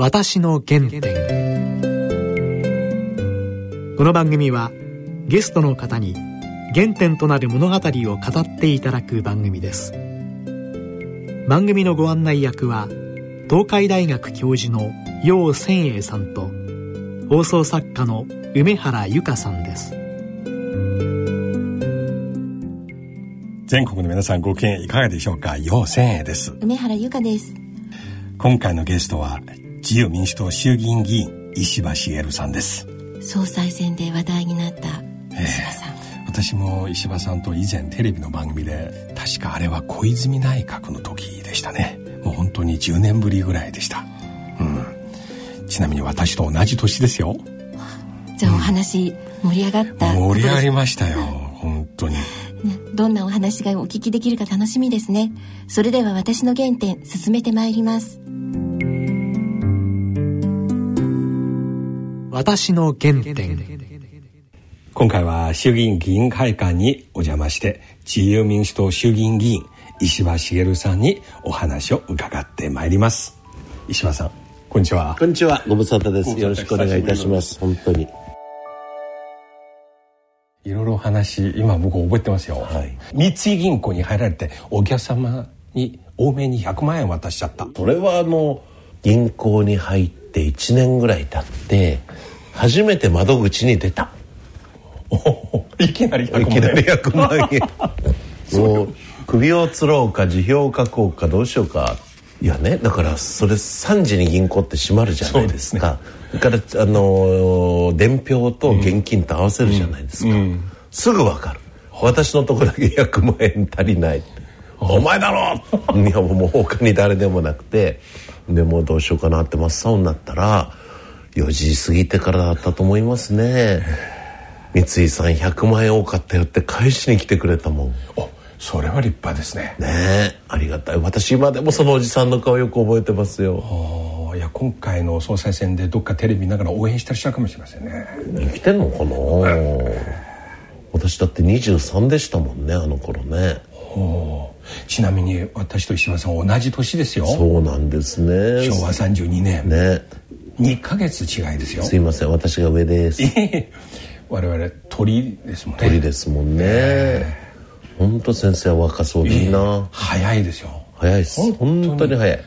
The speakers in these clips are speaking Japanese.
私の原点。この番組はゲストの方に原点となる物語を語っていただく番組です。番組のご案内役は東海大学教授の楊千栄さんと放送作家の梅原由香さんです。全国の皆さんご機嫌いかがでしょうか？陽千栄です。梅原由香です。今回のゲストは自由民主党衆議院議員石破茂さんです。総裁選で話題になった石破さん、えー、私も石破さんと以前テレビの番組で確かあれは小泉内閣の時でしたね。もう本当に10年ぶりぐらいでした。うん。ちなみに私と同じ年ですよ。じゃあお話盛り上がった、うん、盛り上がりましたよ本当に。どんなお話がお聞きできるか楽しみですね。それでは私の原点進めてまいります私の原点。今回は衆議院議員会館にお邪魔して自由民主党衆議院議員石破茂さんにお話を伺ってまいります。石破さんこんにちは。こんにちは。ご無沙汰です。よろしくお願いいたします。本当に。いろいろ話今僕覚えてますよ、はい、三井銀行に入られてお客様に多めに100万円渡しちゃった。それはあの銀行に入って1年ぐらい経って初めて窓口に出た。いきなり100万円いきなり100万円もう首をつろうか辞表を書こうかどうしようか。いやねだからそれ3時に銀行って閉まるじゃないですか。それ、ね、からあの伝票と現金と合わせるじゃないですか、うんうん、すぐ分かる。私のとこだけ100万円足りない。お前だろ！いやもう他に誰でもなくて。でもどうしようかなって真っ青になったら4時過ぎてからだったと思いますね。三井さん100万円多かったよって返しに来てくれたもん。それは立派ですね。ねありがたい。私今でもそのおじさんの顔よく覚えてますよ。いや今回の総裁選でどっかテレビ見ながら応援してらっしゃるかもしれませんね。生きてんのかな、私だって23でしたもんねあの頃ね。ちなみに私と石破さん同じ年ですよ。そうなんですね。昭和32年。ね2か月違いですよ。すいません私が上です。我々鳥ですもんね。鳥ですもんね、本当先生は若そうでいいな、早いですよ。早いです。本当に。早い。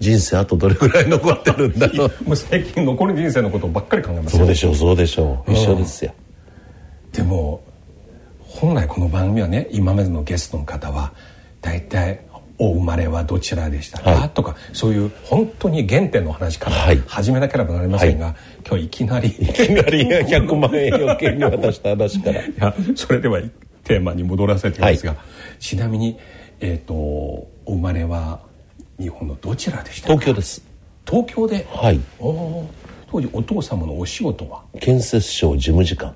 人生あとどれぐらい残ってるんだろう。もう最近残り人生のことばっかり考えますそうでしょうそうでしょう。一緒ですよ。でも本来この番組はね今までのゲストの方は大体お生まれはどちらでしたか、はい、とかそういう本当に原点の話から始めなければなりませんが、はい、今日いきなりいきなり100万円余計に渡した話から。いやそれではテーマに戻らせてますが、はい、ちなみに、えーと、お生まれは日本のどちらでした東京です。東京で？はい。当時お父様のお仕事は？建設省事務次官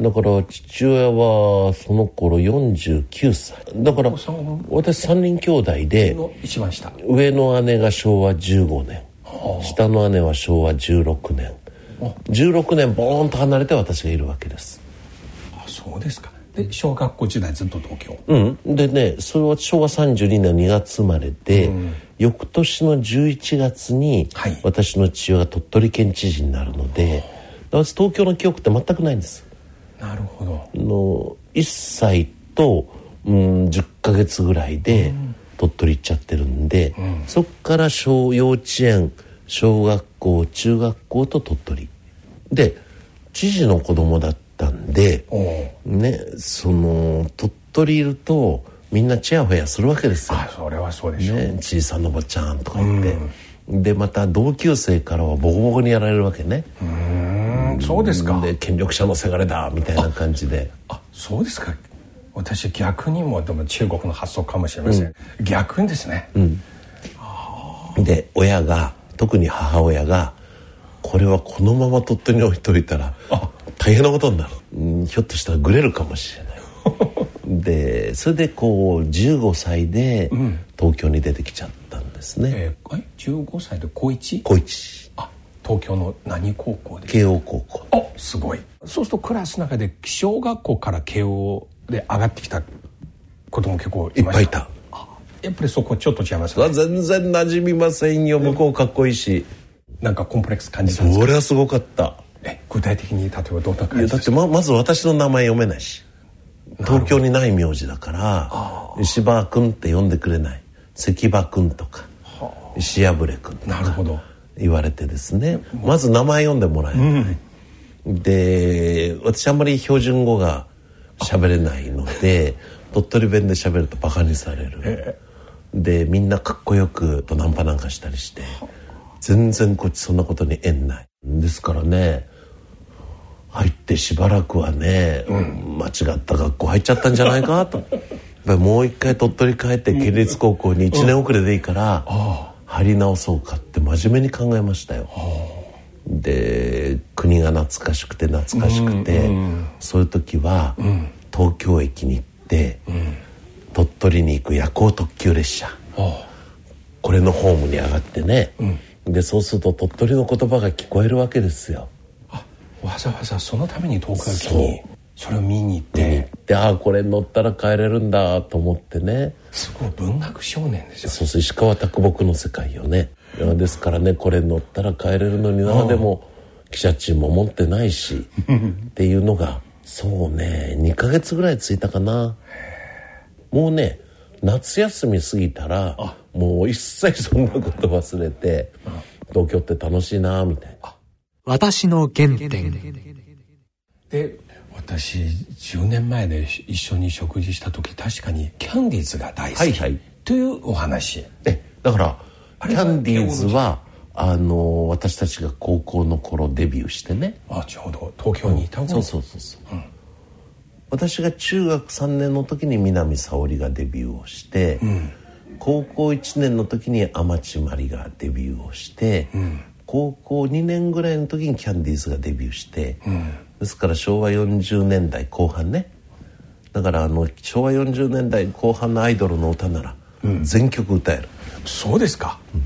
だから父親はその頃49歳。だから私3人兄弟で一番下。上の姉が昭和15年。下の姉は昭和16年。16年ボーンと離れて私がいるわけです。あそうですか。で小学校時代ずっと東京。うん。でねそれは昭和32年2月生まれで、うん、翌年の11月に、私の父親が鳥取県知事になるので私東京の記憶って全くないんです。なるほど。の1歳と、うん、10ヶ月ぐらいで鳥取行っちゃってるんで、うん、そっから小幼稚園小学校中学校と鳥取。で知事の子供だったんで、ね、その鳥取いるとみんなチヤホヤするわけですよ。あそれはそうでしょう、ね、小さなおばちゃんとか言って、うん、でまた同級生からはボコボコにやられるわけね。うんそうですか。で権力者のせがれだみたいな感じで。あそうですか。私逆にもでも中国の発想かもしれません。うん、逆にですね。うん、で親が特に母親がこれはこのまま鳥取に置いといたら大変なことになる、うん、ひょっとしたらグレるかもしれない でそれでこう15歳で東京に出てきちゃったんですね、うん、えー、15歳で高一？高一。あ東京の何高校で慶応高校。あすごい。そうするとクラスの中で小学校から慶応で上がってきた子供結構いっぱいいた。やっぱりそこちょっと違いますね。全然馴染みませんよ。向こうかっこいいし。なんかコンプレックス感じたんですか？それはすごかった。え具体的に例えばどんな感じだってままず私の名前読めないし。東京にない名字だから石場君って呼んでくれない。関場君とか石破れ君とか言われてですね。まず名前読んでもらえない、うん、で私あんまり標準語が喋れないので鳥取弁で喋るとバカにされる。でみんなかっこよくとナンパなんかしたりして全然こっちそんなことに縁ない。ですからね入ってしばらくはね、うん、間違った学校入っちゃったんじゃないかと。もう一回鳥取帰って県立高校に1年遅れでいいから入り直そうかって真面目に考えましたよ。で国が懐かしくて懐かしくて、うんうん、そういう時は、うん、東京駅に行って、うん、鳥取に行く夜行特急列車。これのホームに上がってね、でそうすると鳥取の言葉が聞こえるわけですよ。わざわざそのために東海駅に？それを見に行って。でああこれ乗ったら帰れるんだと思ってね。すごい文学少年ですよ。そうそう石川啄木の世界よね。ですからねこれ乗ったら帰れるのになでも記者チームも持ってないし っていうのがそうね2ヶ月ぐらいついたかな。もうね夏休み過ぎたらもう一切そんなこと忘れて東京って楽しいなみたいな。私の原点。で私10年前で一緒に食事した時確かにキャンディーズが大好き、はいはい、というお話。えだからキャンディーズはあの私たちが高校の頃デビューしてね。あちょうど東京にいた頃、うん、そうそうそうそう、うん、私が中学3年の時に南沙織がデビューをして、うん、高校1年の時に天地真理がデビューをして、高校2年ぐらいの時にキャンディーズがデビューして、うん、ですから昭和40年代後半ね。だからあの昭和40年代後半のアイドルの歌なら全曲歌える、うん、そうですか、うん、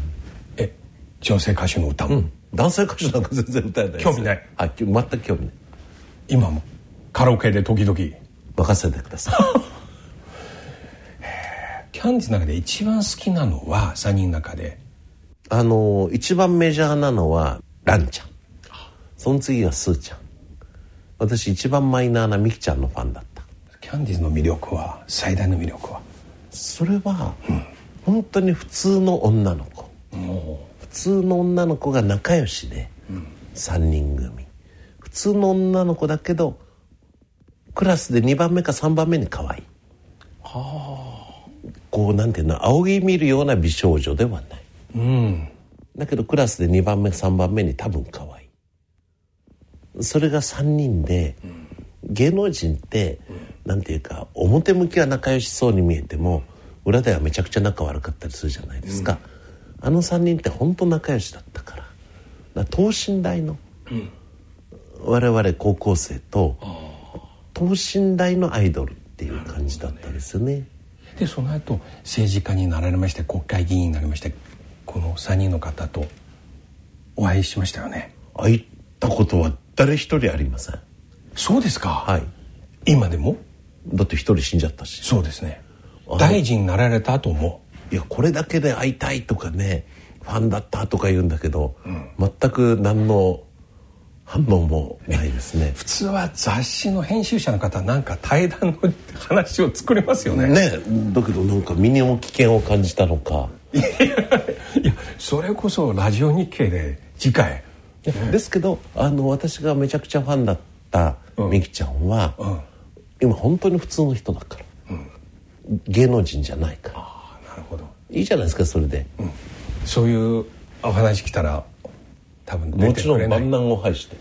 え女性歌手の歌も、男性歌手なんか全然歌えない興味ない。あ全く興味ない。今も？カラオケで時々？任せてください。キャンディーズの中で一番好きなのは3人の中で？あの一番メジャーなのはランちゃん。その次がスーちゃん私一番マイナーなミキちゃんのファンだった。キャンディーズの魅力は最大の魅力は？それは、うん、本当に普通の女の子、うん、普通の女の子が仲良しで、うん、3人組。普通の女の子だけどクラスで2番目か3番目に可愛い。はあこうなんていうの仰ぎ見るような美少女ではない。うん、だけどクラスで2番目3番目に多分可愛いそれが3人で、うん、芸能人って、うん、なんていうか表向きは仲良しそうに見えても裏ではめちゃくちゃ仲悪かったりするじゃないですか、うん、あの3人って本当仲良しだったからだ等身大の、うん、我々高校生と等身大のアイドルっていう感じだったんですよね。でその後政治家になられまして国会議員になりましてこの3人の方とお会いしましたよね会ったことは誰一人ありません。そうですか。はい。今でも？だって一人死んじゃったし。そうですね。大臣になられた後も？いやこれだけで会いたいとかねファンだったとか言うんだけど、うん、全く何の反応もないですね。普通は雑誌の編集者の方なんか対談の話を作りますよね。ねだけどなんか身にも危険を感じたのか。いやそれこそラジオ日経で次回ですけどあの私がめちゃくちゃファンだったみきちゃんは、うん、今本当に普通の人だから、うん、芸能人じゃないから。あなるほど。いいじゃないですかそれで、うん、そういうお話来たら多分もちろん万難を排して。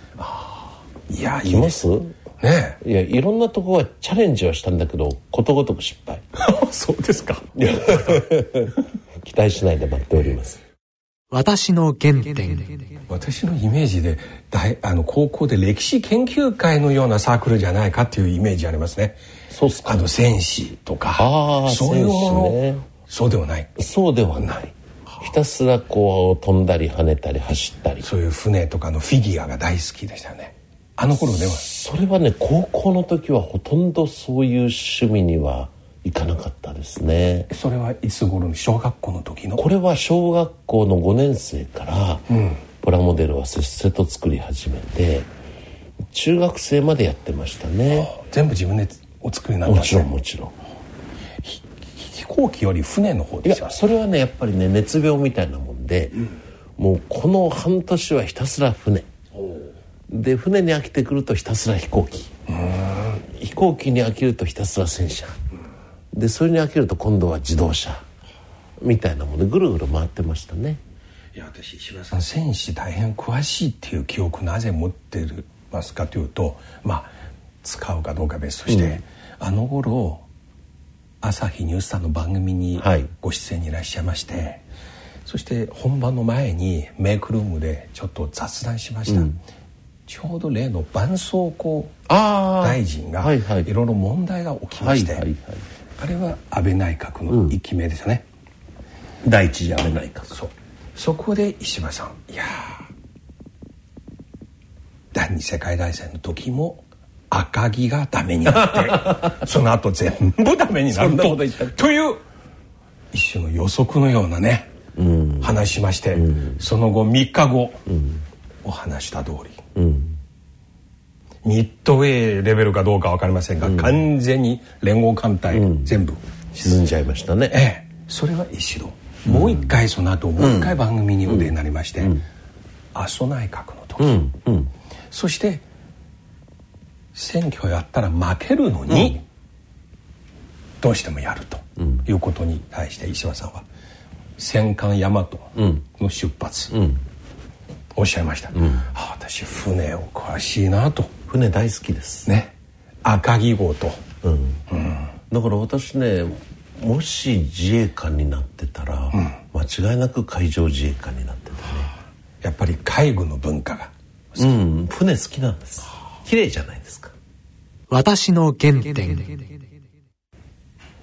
いやいます？ねいやいろんなとこはチャレンジはしたんだけどことごとく失敗。そうですか。期待しないで待っております私の原点。私のイメージで大あの高校で歴史研究会のようなサークルじゃないかっていうイメージありますね。そうすか。あの戦士とか。そういうもの、ね、そうではない。そうではない。ひたすらこう飛んだり跳ねたり走ったり。そういう船とかのフィギュアが大好きでしたね。あの頃では。それはね高校の時はほとんどそういう趣味には行かなかったですね。それはいつ頃？の小学校の時の？これは小学校の5年生から、うん、プラモデルはせっせと作り始めて中学生までやってましたね。全部自分でお作りになったもちろんもちろん。飛行機より船の方ですよそれはねやっぱりね熱病みたいなもんで、うん、もうこの半年はひたすら船。で船に飽きてくるとひたすら飛行機。飛行機に飽きるとひたすら戦車でそれに飽きると今度は自動車。みたいなものでぐるぐる回ってましたね。いや私石破さん。戦士大変詳しいっていう記憶なぜ持ってるますかというとまあ使うかどうか別として、うん、あの頃朝日ニュースさんの番組にご出演にいらっしゃいまして、はい、そして本番の前にメイクルームでちょっと雑談しました、うん、ちょうど例の絆創膏大臣がいろいろ問題が起きまして、あれは安倍内閣の一期目ですよね、うん、第一次安倍内閣。そう。そこで石破さんいや第二次世界大戦の時も赤木がダメになって その後全部ダメになると。という一種の予測のようなね、うん、話しまして、うん、その後3日後、うん、お話した通り、ミッドウェーレベルかどうか分かりませんが、完全に連合艦隊、全部沈んじゃいましたね。ええ、それは一度もう一回その後もう一回番組にお出になりまして、阿蘇内閣の時、そして選挙やったら負けるのに、どうしてもやるということに対して石破さんは戦艦大和の出発、おっしゃいました、うん、あ私船を詳しいなと船大好きです。ね。赤城号と、うん、うん、だから私ねもし自衛官になってたら、うん、間違いなく海上自衛官になってたね。やっぱり海軍の文化が。うん。船好きなんです。綺麗じゃないですか。私の原点。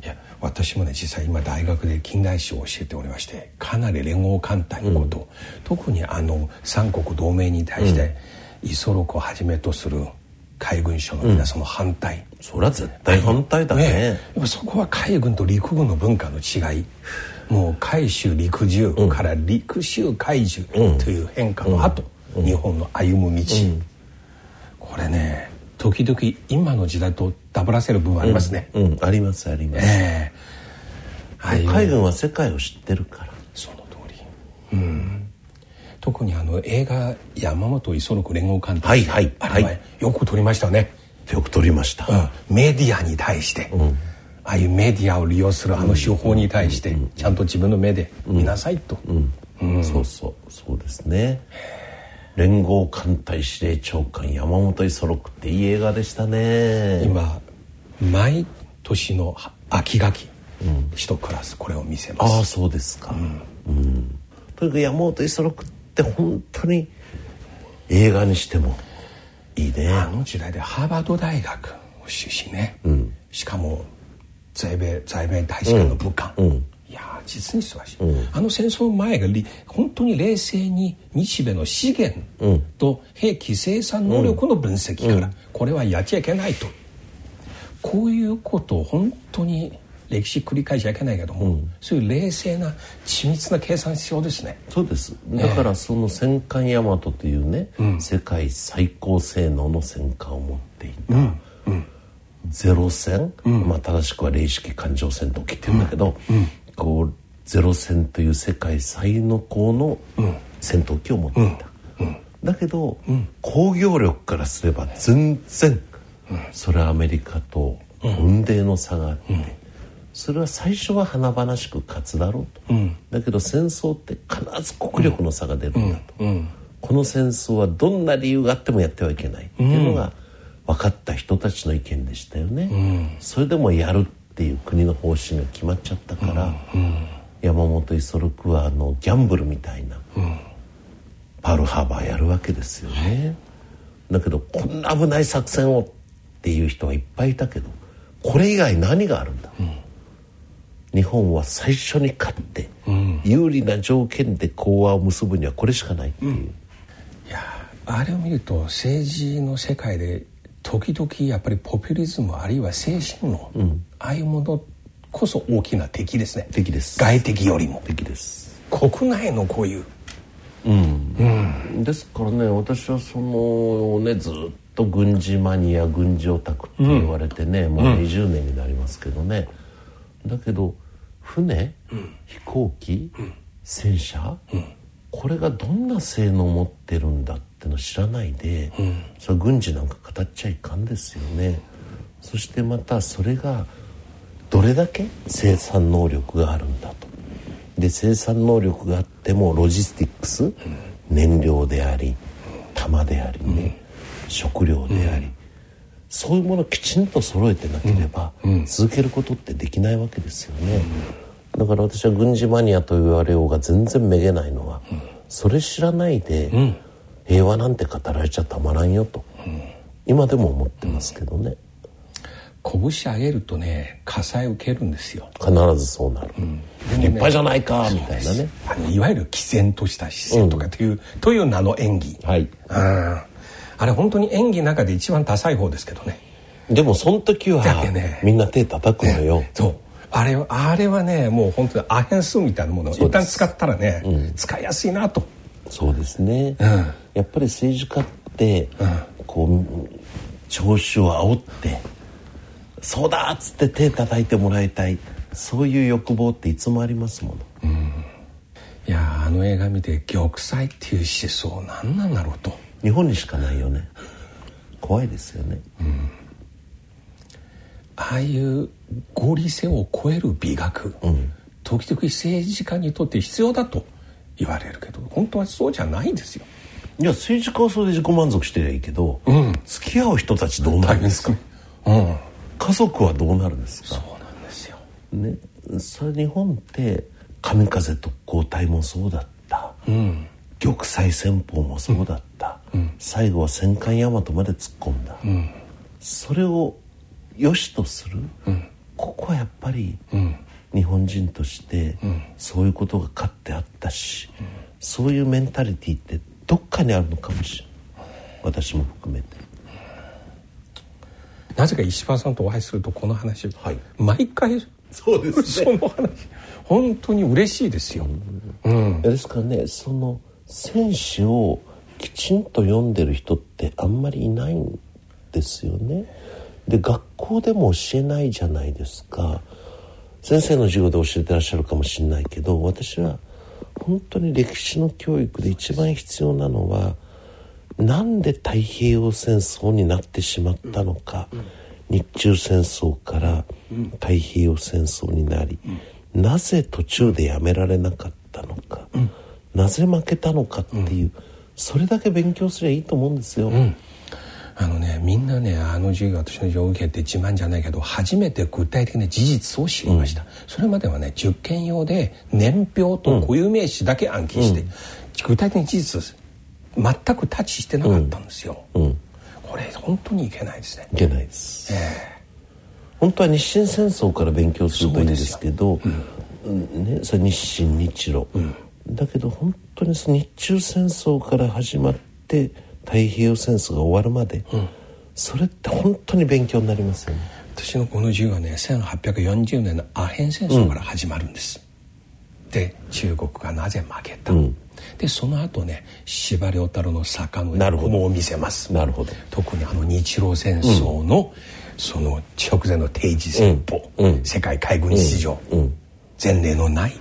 いや私もね実際今大学で近代史を教えておりましてかなり連合艦隊のこと、うん、特にあの三国同盟に対して、うん、五十六をはじめとする海軍省の皆さんの反対、うん、それは絶対反対だね。ね。やっぱそこは海軍と陸軍の文化の違い。もう海舟陸従から陸舟海従という変化の後、日本の歩む道、これね時々今の時代とダブらせる部分ありますね、うん。うん、ありますあります、え。ー、海軍は世界を知ってるから。その通り。うん特にあの映画「山本五十六連合艦隊」はいはいあれはよく撮りましたね。よく撮りました、うん、メディアに対して、うん、ああいうメディアを利用するあの手法に対して、ちゃんと自分の目で見なさいと、そうそうそうですね。連合艦隊司令長官山本五十六っていい映画でしたね。今毎年の秋学期一クラスこれを見せます。ああそうですか、うん、うん、とにかく山本五十六って本当に映画にしてもいいね。あの時代でハーバード大学出身ね、うん、しかも在米在米大使館の武官、うん、や実に素晴らしい、うん、あの戦争前が本当に冷静に日米の資源と兵器生産能力の分析から、これはやっちゃいけないと。こういうことを本当に歴史繰り返しちゃいけないけども、うん、そういう冷静な緻密な計算必要ですね。そうです。だからその戦艦大和というね、えー、世界最高性能の戦艦を持っていた、うん。うん、ゼロ戦、まあ正しくは零式艦上戦闘機って言うんだけど、こうゼロ戦という世界最の高の戦闘機を持っていた、だけど、工業力からすれば全然、それはアメリカと雲泥の差があって、それは最初は華々しく勝つだろうと、だけど戦争って必ず国力の差が出るんだと、この戦争はどんな理由があってもやってはいけないっていうのが分かった人たちの意見でしたよね、それでもやるっていう国の方針が決まっちゃったから、うん。うん、山本五十六はあのギャンブルみたいな、うん、パールハーバーやるわけですよね。だけどこんな危ない作戦をっていう人はいっぱいいたけどこれ以外何があるんだ、日本は最初に勝って、有利な条件で講和を結ぶにはこれしかないっていう。いやあれを見ると政治の世界で時々やっぱりポピュリズムあるいは精神論、うん、ああいうものこそ大きな敵ですね。敵です。外敵よりも。敵です。国内のこういう。うん、ですからね私はそのねずっと軍事マニア軍事オタクって言われてね、うん、もう20年になりますけどね、うん、だけど船、飛行機、戦車、これがどんな性能を持ってるんだっての知らないで、それ軍事なんか語っちゃいかんですよね。そしてまたそれがどれだけ生産能力があるんだと。で生産能力があってもロジスティックス、燃料であり弾でありね、食料であり、そういうものをきちんと揃えてなければ、続けることってできないわけですよね、だから私は軍事マニアと言われようが全然めげないのは、それ知らないで、平和なんて語られちゃたまらんよと、今でも思ってますけどね、拳上げるとね火災受けるんですよ。必ずそうなる、うん、立派じゃないかみたいなね。あのいわゆる毅然とした姿勢とかという、うん、という名の演技、はい、ああれ本当に演技の中で一番ダサい方ですけどね。でもその時はね。みんな手叩くのよ、そう。あれはあれはねもう本当にアヘン数みたいなものを一旦使ったらね、うん、使いやすいなと。そうですね、うん、やっぱり政治家って、こう聴衆を煽ってそうだっつって手叩いてもらいたい。そういう欲望っていつもありますもの、うん、いやあの映画見て玉砕っていう思想何なんだろうと日本にしかないよね。怖いですよね、うん、ああいう合理性を超える美学、うん、時々政治家にとって必要だと言われるけど本当はそうじゃないんですよ。いや政治家はそれで自己満足してりゃいいけど、うん、付き合う人たちどうなるんですか、うん。家族はどうなるんですか？そうなんですよ、ね、それ日本って神風特攻隊もそうだった、うん、玉砕戦法もそうだった、うん、最後は戦艦大和まで突っ込んだ、うん、それを良しとする、ここはやっぱり、日本人としてそういうことが勝ってあったし、そういうメンタリティーってどっかにあるのかもしれない私も含めて。なぜか石破さんとお会いするとこの話、はい、毎回そうです、ね、その話本当に嬉しいですよ。うん、ですからねその選手をきちんと読んでる人ってあんまりいないんですよね。で学校でも教えないじゃないですか。先生の授業で教えてらっしゃるかもしれないけど私は本当に歴史の教育で一番必要なのはなんで太平洋戦争になってしまったのか、日中戦争から太平洋戦争になり、なぜ途中でやめられなかったのか、なぜ負けたのかっていう、それだけ勉強すればいいと思うんですよ。あのねみんなねあの授業私の授業を受けて自慢じゃないけど初めて具体的な事実を知りました、うん、それまではね受験用で年表と固有名詞だけ暗記して、うん、具体的に事実全くタッチしてなかったんですよ、うん、これ本当にいけないですね。いけないです、えー、本当は日清戦争から勉強するといいんですけどうん、ね、それ日清日露、うん、だけど本当に日中戦争から始まって太平洋戦争が終わるまで、うん、それって本当に勉強になりますよね。私のこの授業はね1840年のアヘン戦争から始まるんです、で中国がなぜ負けた、うん。でその後ね司馬太郎の坂の雲を見せます。なるほど。特にあの日露戦争の、うん、その直前の定時戦法、うん、世界海軍史上、うん、前例のない、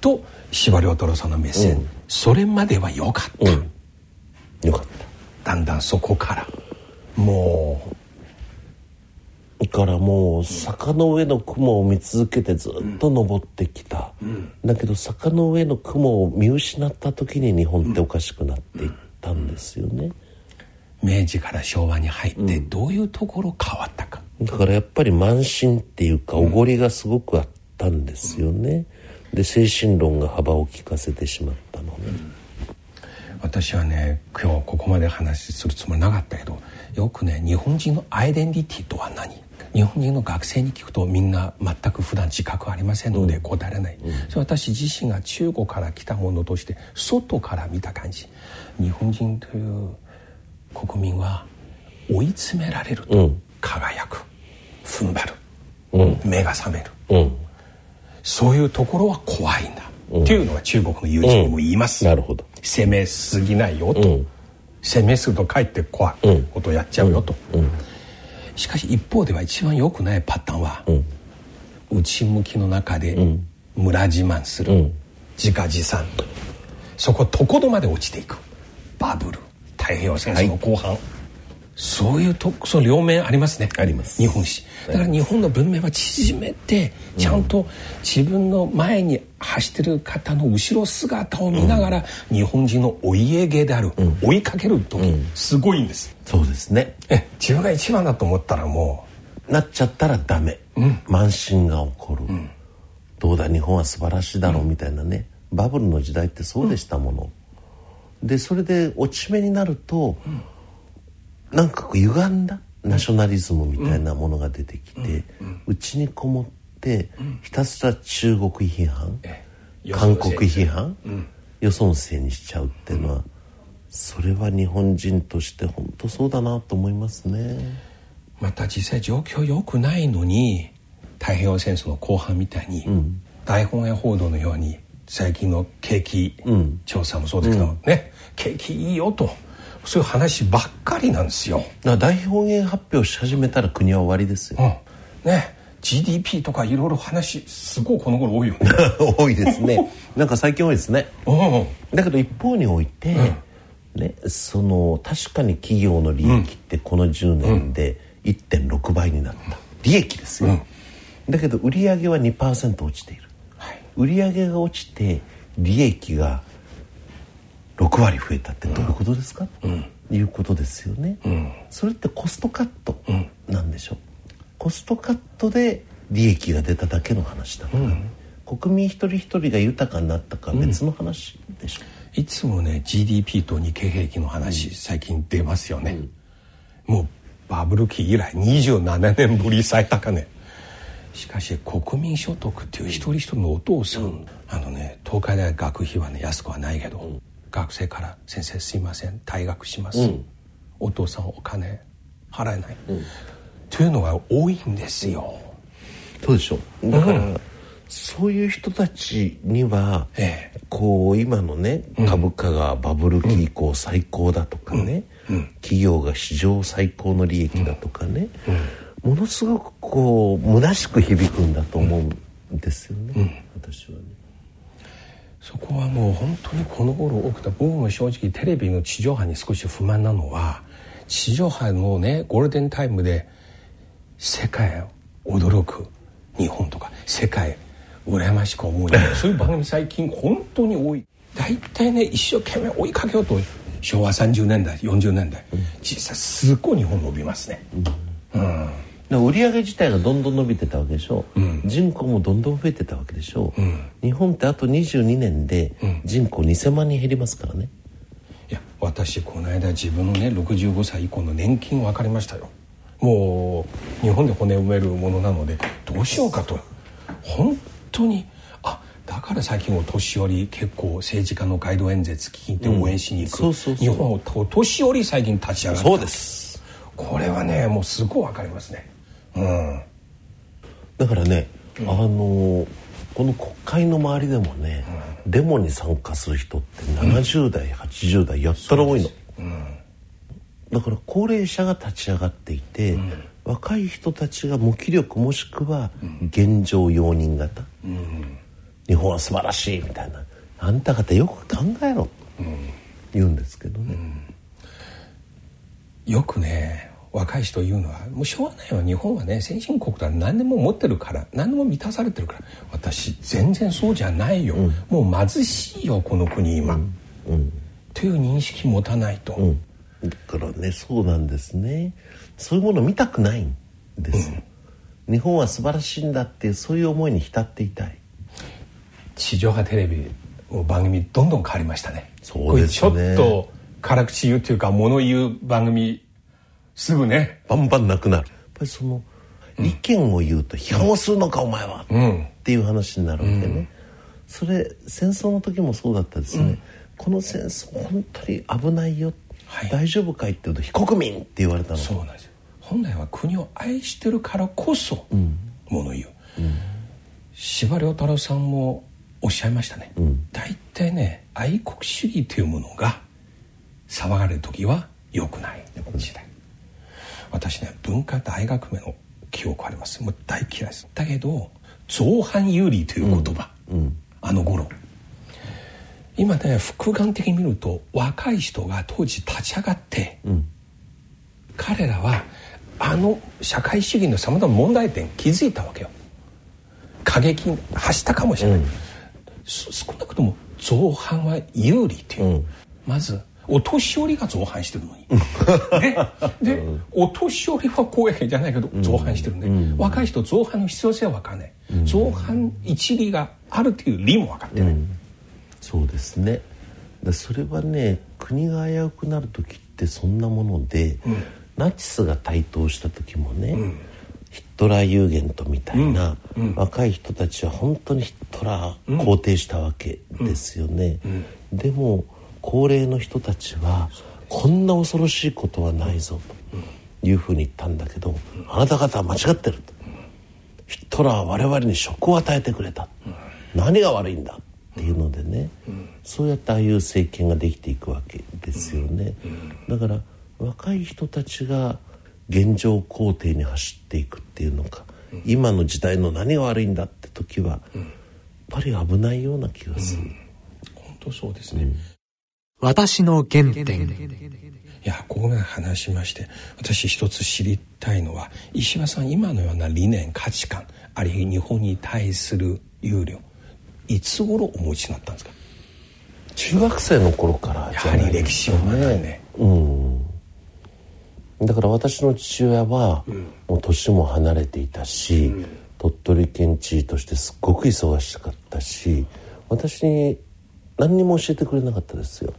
と司馬太郎さんの目線、それまでは良かった、よかった。だんだんそこから。もう。からもう坂の上の雲を見続けてずっと登ってきた、うん、だけど坂の上の雲を見失った時に日本っておかしくなっていったんですよね、明治から昭和に入ってどういうところ変わったか、だからやっぱり慢心っていうかおごりがすごくあったんですよね、で精神論が幅を利かせてしまったのね、私はね今日ここまで話するつもりなかったけどよくね日本人のアイデンティティとは何？日本人の学生に聞くとみんな全く普段自覚ありませんので答えられない、うん、それ私自身が中国から来たものとして外から見た感じ。日本人という国民は追い詰められると輝く、踏ん張る。目が覚める、そういうところは怖いんだ、っていうのが中国の友人にも言います、なるほど。攻めすぎないよと、攻めするとかえって怖いことをやっちゃうよと、しかし一方では一番良くないパターンは、内向きの中で村自慢する、自画自賛。そこところまで落ちていく。バブル。太平洋戦争の後半、はい、そういうとその両面ありますね。あります。日本史。だから日本の文明は縮めてちゃんと自分の前に走ってる方の後ろ姿を見ながら、うん、日本人のお家芸である、うん、追いかける時、うん、すごいんです。そうですね。え自分が一番だと思ったらもうなっちゃったらダメ、慢心が起こる、どうだ日本は素晴らしいだろうみたいなね、バブルの時代ってそうでしたもの、うん、でそれで落ち目になると、うん、なんかこう歪んだナショナリズムみたいなものが出てきてうち、にこもってひたすら中国批判、韓国批判、よそのせいにしちゃうっていうのは、それは日本人として本当そうだなと思いますね。また実際状況良くないのに太平洋戦争の後半みたいに、大本営報道のように最近の景気調査もそうですけど、うん、ね景気いいよとそういう話ばっかりなんですよ。大本営発表し始めたら国は終わりですよ。うん、ね。GDP とかいろいろ話すごいこの頃多いよね。多いですね。なんか最近多いですね、うん、だけど一方において、うん、ね、その確かに企業の利益ってこの10年で1.6倍になった、利益ですよ、だけど売上は2%落ちている。売上が落ちて利益が6割増えたってどういうことですか、うん、いうことですよね、うん、それってコストカットなんでしょ？う、コストカットで利益が出ただけの話だから、ね、国民一人一人が豊かになったか別の話でしょ？う、いつもね GDP と日経平均の話、最近出ますよね、もうバブル期以来27年ぶり最高値。しかし国民所得っていう一人一人のお父さん、うん、あのね東海大学費はね安くはないけど、うん、学生から「先生すいません退学します、うん、お父さんお金払えない」というのが多いんですよ。そうでしょ。だから、そういう人たちには、ええ、こう今のね株価がバブル期以降最高だとかね、企業が史上最高の利益だとかね、ものすごくこう虚しく響くんだと思うんですよね、うん、私はね。そこはもう本当にこの頃起きた僕も正直テレビの地上波に少し不満なのは地上波のねゴールデンタイムで世界を驚く日本とか世界羨ましく思う そういう番組最近本当に多い。大体ね一生懸命追いかけようと昭和30年代40年代、実際すっごい日本伸びますね。うん、うん売上自体がどんどん伸びてたわけでしょ、うん、人口もどんどん増えてたわけでしょ、うん、日本ってあと22年で人口2000万人減りますからね、いや私この間自分のね65歳以降の年金分かりましたよ。もう日本で骨埋めるものなのでどうしようかと。本当にあだから最近お年寄り結構政治家のガイド演説聞いて応援しに行く、うん、そうそうそう。日本をお年寄り最近立ち上がった。そうです。これはねもうすごい分かりますねうん、だからね、うん、あのこの国会の周りでもね、うん、デモに参加する人って70代、うん、80代やったら多いの、だから高齢者が立ち上がっていて、若い人たちが無気力もしくは現状容認型、日本は素晴らしいみたいな。あんた方よく考えろ、言うんですけどね、よくね若い人言うのはもうしょうがないわ。日本はね先進国だ何でも持ってるから何でも満たされてるから。私全然そうじゃないよ、うん、もう貧しいよこの国今、うん。うん、という認識持たないと、だからねそうなんですね。そういうもの見たくないんです。よ、日本は素晴らしいんだってそういう思いに浸っていたい。地上波テレビの番組どんどん変わりましたね。そうですね。ちょっと辛口言うっていうか物言う番組すぐね。バンバンなくなる。やっぱりその、意見を言うと批判をするのか、お前は、っていう話になるわけね、それ戦争の時もそうだったですね、この戦争本当に危ないよ、はい、大丈夫かいって言うと非国民って言われたの。そうなんですよ。本来は国を愛してるからこそ、うん、もの言う、司馬遼太郎さんもおっしゃいましたね、大体ね愛国主義というものが騒がれる時は良くない時代、私ね文化大学名の記憶あります。もう大嫌いです。だけど造反有利という言葉、あの頃。今ね複眼的に見ると若い人が当時立ち上がって、彼らはあの社会主義のさまざまな問題点気づいたわけよ。過激に発したかもしれない、うん、少なくとも造反は有利っていう、うん、まずお年寄りが造反してるのに。でで、お年寄りは公益じゃないけど造反してるんで、うん、若い人造反の必要性は分かんない、造反一理があるっていう理も分かってない、そうですね。それはね国が危うくなる時ってそんなもので、ナチスが台頭した時もね、うん、ヒットラーユーゲントみたいな、うん、若い人たちは本当にヒットラー肯定したわけですよね、でも高齢の人たちはこんな恐ろしいことはないぞというふうに言ったんだけど、あなた方は間違ってる。と、ヒットラーは我々に職を与えてくれた、何が悪いんだ？っていうのでね、そうやってああいう政権ができていくわけですよね、だから若い人たちが現状肯定に走っていくっていうのか、うん、今の時代の何が悪いんだって時は、うん、やっぱり危ないような気がする、うん、本当そうですね、私の原点。いやここまで話しまして私一つ知りたいのは石破さん今のような理念価値観あるいは日本に対する憂慮いつ頃お持ちになったんですか？中学生の頃からやはり歴史を学ね、うん。だから私の父親は、もう年も離れていたし、鳥取県知事としてすっごく忙しかったし私に何にも教えてくれなかったですよ、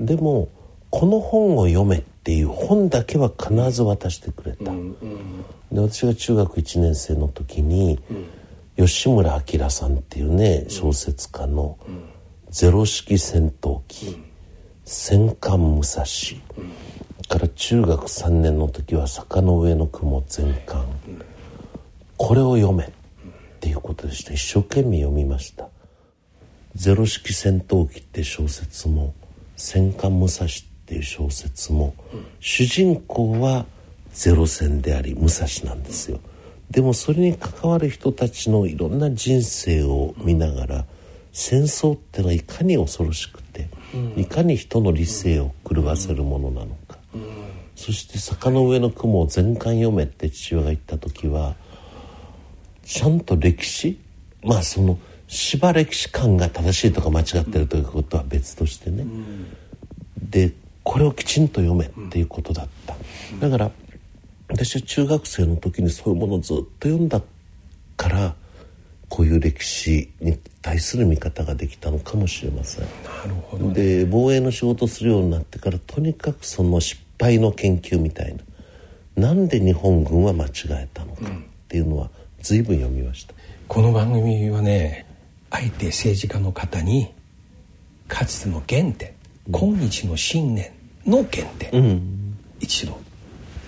でもこの本を読めっていう本だけは必ず渡してくれた、で私が中学1年生の時に、吉村明さんっていうね小説家の「ゼロ式戦闘機」戦艦武蔵」から中学3年の時は「坂の上の雲全巻」これを読めっていうことでした。一生懸命読みました「ゼロ式戦闘機」って小説も「戦艦武蔵」っていう小説も、主人公はゼロ戦であり武蔵なんですよ。でもそれに関わる人たちのいろんな人生を見ながら戦争ってのはいかに恐ろしくていかに人の理性を狂わせるものなのか。そして「坂の上の雲を全巻読め」って父親が言った時はちゃんと歴史まあその芝歴史観が正しいとか間違ってるということは別としてね、でこれをきちんと読めっていうことだった。だから私は中学生の時にそういうものをずっと読んだからこういう歴史に対する見方ができたのかもしれません。なるほど、ね、で防衛の仕事するようになってからとにかくその失敗の研究みたいななんで日本軍は間違えたのかっていうのは随分読みました、この番組はねあえて政治家の方にかつての原点、今日の信念の原点、うん、一度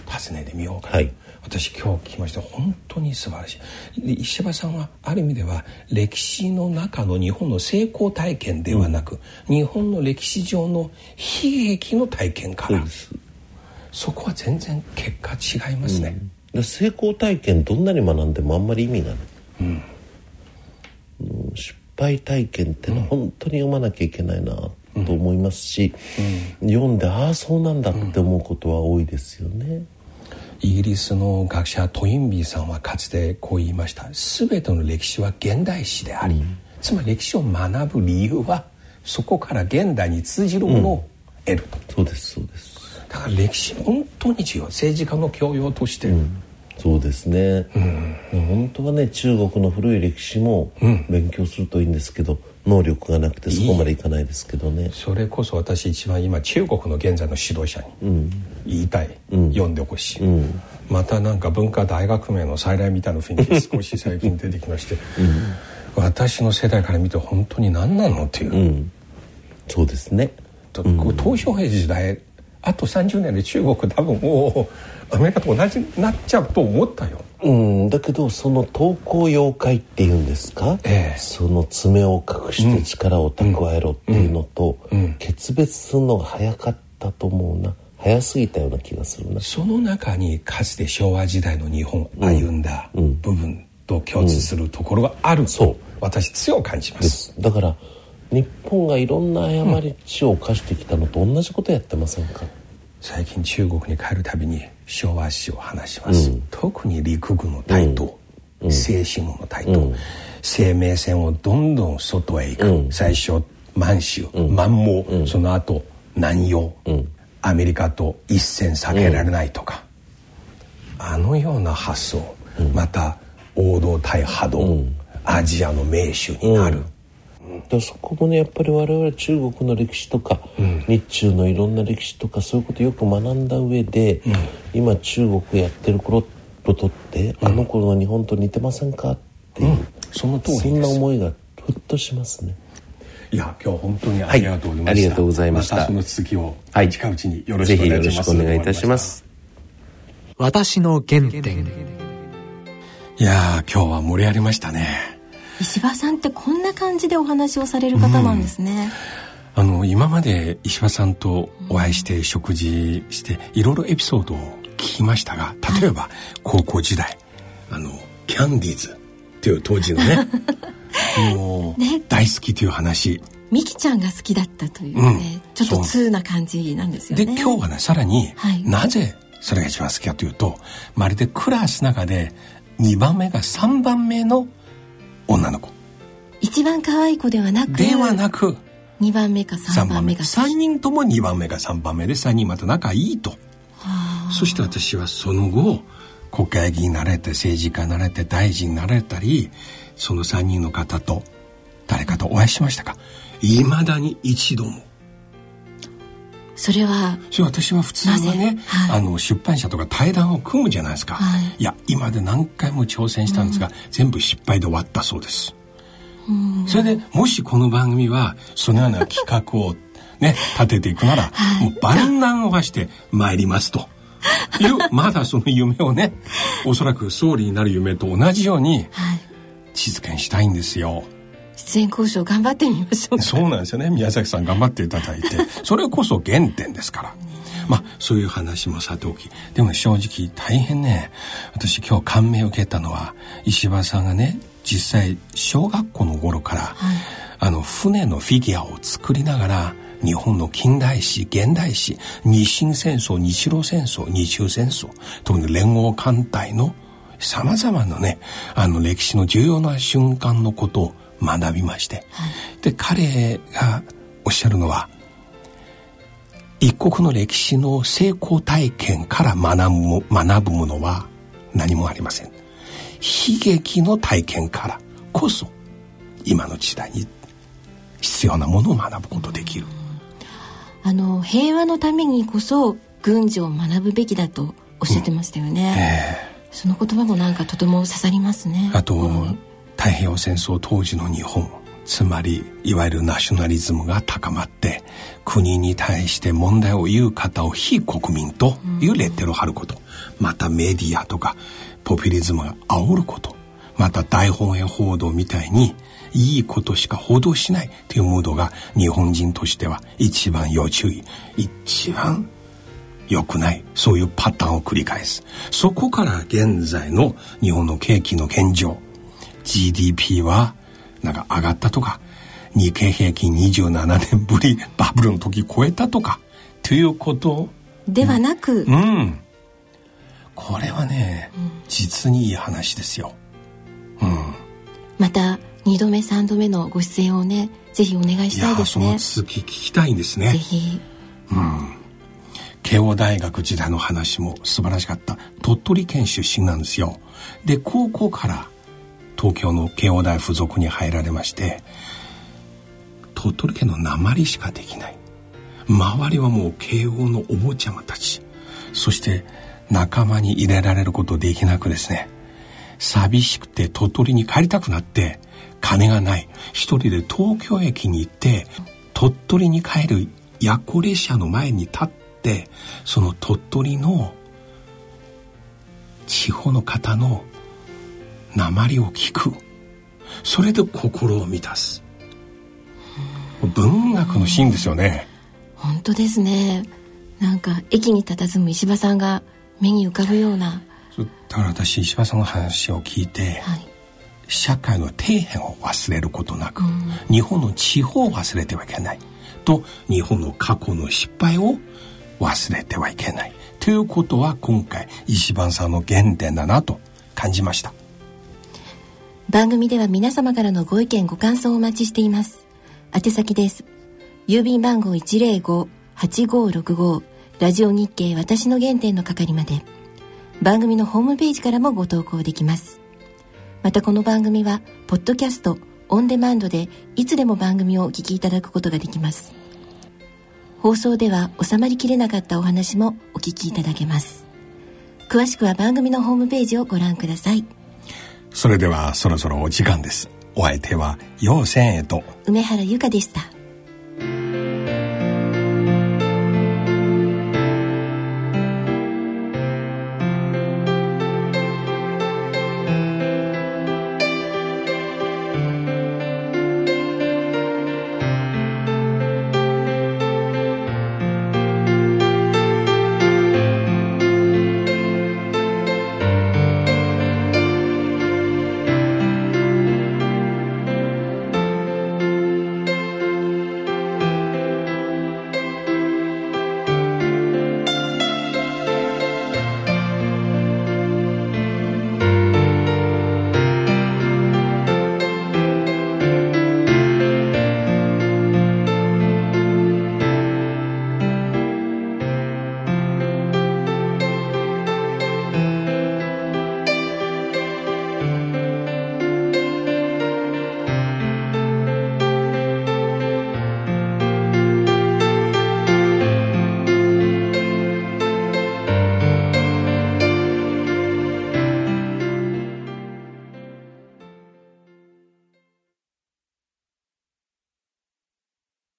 尋ねてみようかな、はい。私今日聞きました本当に素晴らしい。で石破さんはある意味では歴史の中の日本の成功体験ではなく、うん、日本の歴史上の悲劇の体験からそこは全然結果違いますね、うん、成功体験どんなに学んでもあんまり意味がない、うん失敗体験ってのは本当に読まなきゃいけないなと思いますし、読んでああそうなんだって思うことは多いですよね。イギリスの学者トインビーさんはかつてこう言いました。全ての歴史は現代史であり、うん、つまり歴史を学ぶ理由はそこから現代に通じるものを得ると、うん、そうですそうです。だから歴史本当に重要。政治家の教養として、うん、そうですね、うん、本当はね中国の古い歴史も勉強するといいんですけど、能力がなくてそこまでいかないですけどね。それこそ私一番今中国の現在の指導者に言いたい、うん、読んでほしい、うん、またなんか文化大学名の再来みたいな雰囲気 少し最近出てきまして、うん、私の世代から見て本当に何なのっていう、そうですね。東小平時代あと30年で中国多分もうアメリカと同じになっちゃうと思ったよ。うんだけどその闘魂妖怪っていうんですか、ええ、その爪を隠して力を蓄えろっていうのと、決別するのが早かったと思うな。早すぎたような気がするな。その中にかつて昭和時代の日本歩んだ部分と共通するところがあると、私強く感じます。だから日本がいろんな過ちを犯してきたのと同じことやってませんか、最近中国に帰るたびに昭和史を話します、うん、特に陸軍の台頭、うん、精神軍の台頭、うん、生命線をどんどん外へ行く、うん、最初満州、満蒙、その後南洋、アメリカと一線避けられないとか、あのような発想、また王道対波動、アジアの名手になる、だそこもねやっぱり我々中国の歴史とか、うん、日中のいろんな歴史とかそういうことをよく学んだ上で、うん、今中国やってる頃ととって、うん、あの頃の日本と似てませんかっていう、その通りそんな思いがふっとしますね。いや今日本当にありがとうございました、はい、ありがとうございました。まその続きを近いうちによろしくお願いします、はい、ぜひよろしくお願いいたします。私の原点。いや今日は盛り上がりましたね石破さんってこんな感じでお話をされる方なんですね。うん、あの今まで石破さんとお会いして食事していろいろエピソードを聞きましたが例えば高校時代、あのキャンディーズっていう当時のね もう大好きという話。ミキちゃんが好きだったというね、うん、ちょっと通な感じなんですよね。で今日はねさらに、はい、なぜそれが一番好きかというとまるでクラスの中で2番目が3番目の女の子。一番可愛い子ではなくではなく2番目か3番目が3人とも2番目か3番目で3人また仲いいと。そして私はその後国会議員になられて政治家になられて大臣になられたりその3人の方と誰かとお会いしましたか？いまだに一度もそれは私は普通はね、はい、あの出版社とか対談を組むじゃないですか、はい、いや今で何回も挑戦したんですが、うん、全部失敗で終わったそうです、それでもしこの番組はそのような企画をね 立てていくなら、はい、もう万難をはして参りますと。いうまだその夢をね おそらく総理になる夢と同じように実現したいんですよ。出演交渉頑張ってみましょう。そうなんですよね。宮崎さん頑張っていただいて。それこそ原点ですから。まあそういう話もさておき。でも正直大変ね。私今日感銘を受けたのは石破さんがね実際小学校の頃から、はい、あの船のフィギュアを作りながら日本の近代史現代史日清戦争日露戦争日中戦争特に連合艦隊のさまざまなねあの歴史の重要な瞬間のことを学びまして、はい、で彼がおっしゃるのは一国の歴史の成功体験から学ぶ学ぶものは何もありません。悲劇の体験からこそ今の時代に必要なものを学ぶことできる。あの平和のためにこそ軍事を学ぶべきだとおっしゃってましたよね、うんえ。ー、その言葉もなんかとても刺さりますね。あと太平洋戦争当時の日本つまりいわゆるナショナリズムが高まって国に対して問題を言う方を非国民というレッテルを貼ること、またメディアとかポピュリズムが煽ること。また大本営報道みたいにいいことしか報道しないというムードが日本人としては一番要注意。一番良くない。そういうパターンを繰り返す。そこから現在の日本の景気の現状。GDP はなんか上がったとか日経平均27年ぶりバブルの時超えたとかということ。ではなく、うん、うん、これはね、うん、実にいい話ですよ、うん、また2度目3度目のご出演をねぜひお願いしたいですね。その続き聞きたいんですね。ぜひ。うん。慶応大学時代の話も素晴らしかった。鳥取県出身なんですよ。で高校から東京の慶応大附属に入られまして鳥取県の鉛しかできない。周りはもう慶応のお坊ちゃまたち。そして仲間に入れられることできなくですね。寂しくて鳥取に帰りたくなって金がない。一人で東京駅に行って鳥取に帰る夜行列車の前に立ってその鳥取の地方の方の鉛を聞く。それで心を満たす。文学のシーンですよね。本当ですね。なんか駅に佇む石破さんが目に浮かぶような。だから私石破さんの話を聞いて、はい、社会の底辺を忘れることなく、うん、日本の地方を忘れてはいけないと日本の過去の失敗を忘れてはいけない。ということは今回石破さんの原点だなと感じました番組では皆様からのご意見ご感想をお待ちしています。宛先です。郵便番号105-8565ラジオ日経私の原点の係まで。番組のホームページからもご投稿できます。またこの番組はポッドキャストオンデマンドでいつでも番組をお聞きいただくことができます。放送では収まりきれなかったお話もお聞きいただけます。詳しくは番組のホームページをご覧ください。それではそろそろお時間です。お相手は陽千恵と。梅原由香でした。